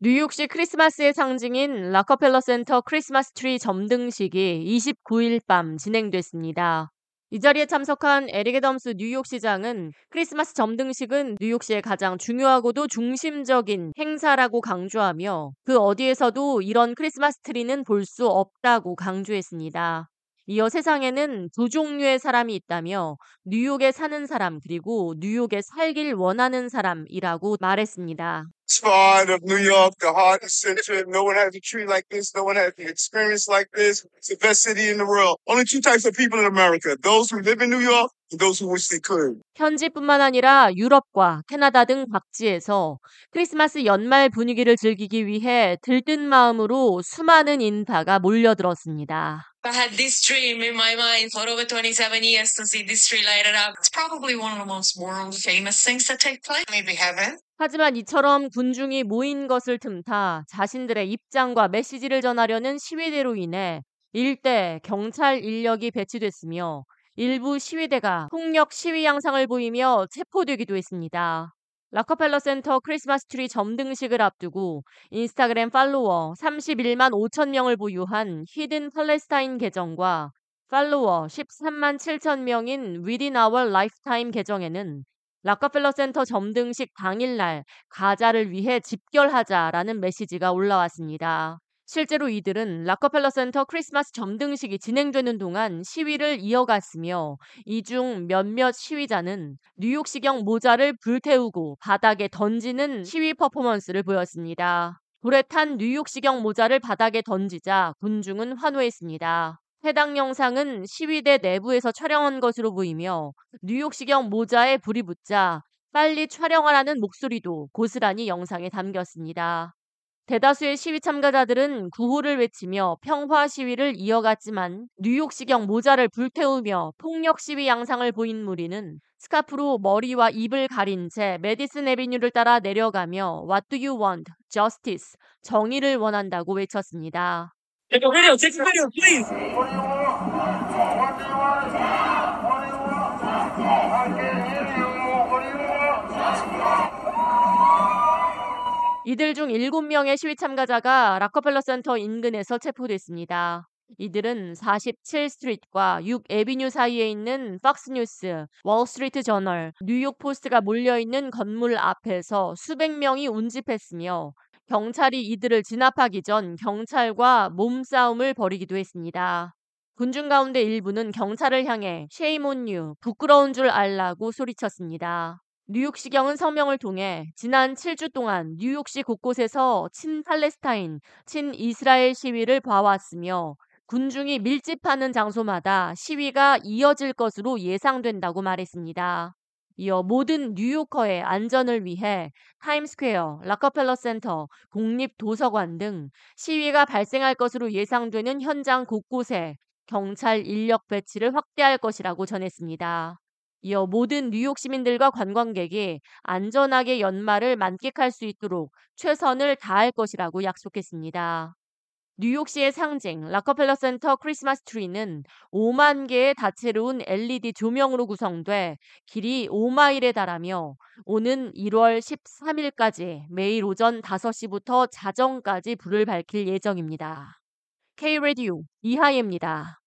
뉴욕시 크리스마스의 상징인 락커펠러 센터 크리스마스 트리 점등식이 29일 밤 진행됐습니다. 이 자리에 참석한 에릭 애덤스 뉴욕시장은 크리스마스 점등식은 뉴욕시의 가장 중요하고도 중심적인 행사라고 강조하며 그 어디에서도 이런 크리스마스 트리는 볼 수 없다고 강조했습니다. 이어 세상에는 두 종류의 사람이 있다며 뉴욕에 사는 사람 그리고 뉴욕에 살길 원하는 사람이라고 말했습니다. spot of New York, the heart and center. No one has a tree like this. No one has an experience like this. It's the best city in the world. Only two types of people in America those who live in New York and those who wish they could. 현지뿐만 아니라 유럽과 캐나다 등 각지에서 크리스마스 연말 분위기를 즐기기 위해 들뜬 마음으로 수많은 인파가 몰려들었습니다. I had this dream in my mind for over 27 years to see this tree lighted up. It's probably one of the most world famous things that take place. Maybe heaven. 하지만 이처럼 군중이 모인 것을 틈타 자신들의 입장과 메시지를 전하려는 시위대로 인해 일대 경찰 인력이 배치됐으며 일부 시위대가 폭력 시위 양상을 보이며 체포되기도 했습니다. 락커펠러 센터 크리스마스 트리 점등식을 앞두고 인스타그램 팔로워 31만 5천 명을 보유한 Hidden 팔레스타인 계정과 팔로워 13만 7천 명인 Within Our Lifetime 계정에는 락커펠러 센터 점등식 당일날 가자를 위해 집결하자라는 메시지가 올라왔습니다. 실제로 이들은 락커펠러 센터 크리스마스 점등식이 진행되는 동안 시위를 이어갔으며 이 중 몇몇 시위자는 뉴욕시경 모자를 불태우고 바닥에 던지는 시위 퍼포먼스를 보였습니다. 불에 탄 뉴욕시경 모자를 바닥에 던지자 군중은 환호했습니다. 해당 영상은 시위대 내부에서 촬영한 것으로 보이며 뉴욕시경 모자에 불이 붙자 빨리 촬영하라는 목소리도 고스란히 영상에 담겼습니다. 대다수의 시위 참가자들은 구호를 외치며 평화 시위를 이어갔지만 뉴욕시경 모자를 불태우며 폭력 시위 양상을 보인 무리는 스카프로 머리와 입을 가린 채 메디슨 에비뉴를 따라 내려가며 What do you want? Justice. 정의를 원한다고 외쳤습니다. 이들 중 7명의 시위 참가자가 락커펠러 센터 인근에서 체포됐습니다. 이들은 47 Street과 6 Avenue 사이에 있는 팍스뉴스, 월스트리트 저널, 뉴욕 포스트가 몰려있는 건물 앞에서 수백 명이 운집했으며 경찰이 이들을 진압하기 전 경찰과 몸싸움을 벌이기도 했습니다. 군중 가운데 일부는 경찰을 향해 Shame on you, 부끄러운 줄 알라고 소리쳤습니다. 뉴욕시경은 성명을 통해 지난 7주 동안 뉴욕시 곳곳에서 친팔레스타인, 친이스라엘 시위를 봐왔으며 군중이 밀집하는 장소마다 시위가 이어질 것으로 예상된다고 말했습니다. 이어 모든 뉴요커의 안전을 위해 타임스퀘어, 락커펠러 센터, 국립도서관 등 시위가 발생할 것으로 예상되는 현장 곳곳에 경찰 인력 배치를 확대할 것이라고 전했습니다. 이어 모든 뉴욕 시민들과 관광객이 안전하게 연말을 만끽할 수 있도록 최선을 다할 것이라고 약속했습니다. 뉴욕시의 상징 락커펠러 센터 크리스마스 트리는 5만 개의 다채로운 LED 조명으로 구성돼 길이 5마일에 달하며 오는 1월 13일까지 매일 오전 5시부터 자정까지 불을 밝힐 예정입니다. K-Radio 이하예입니다.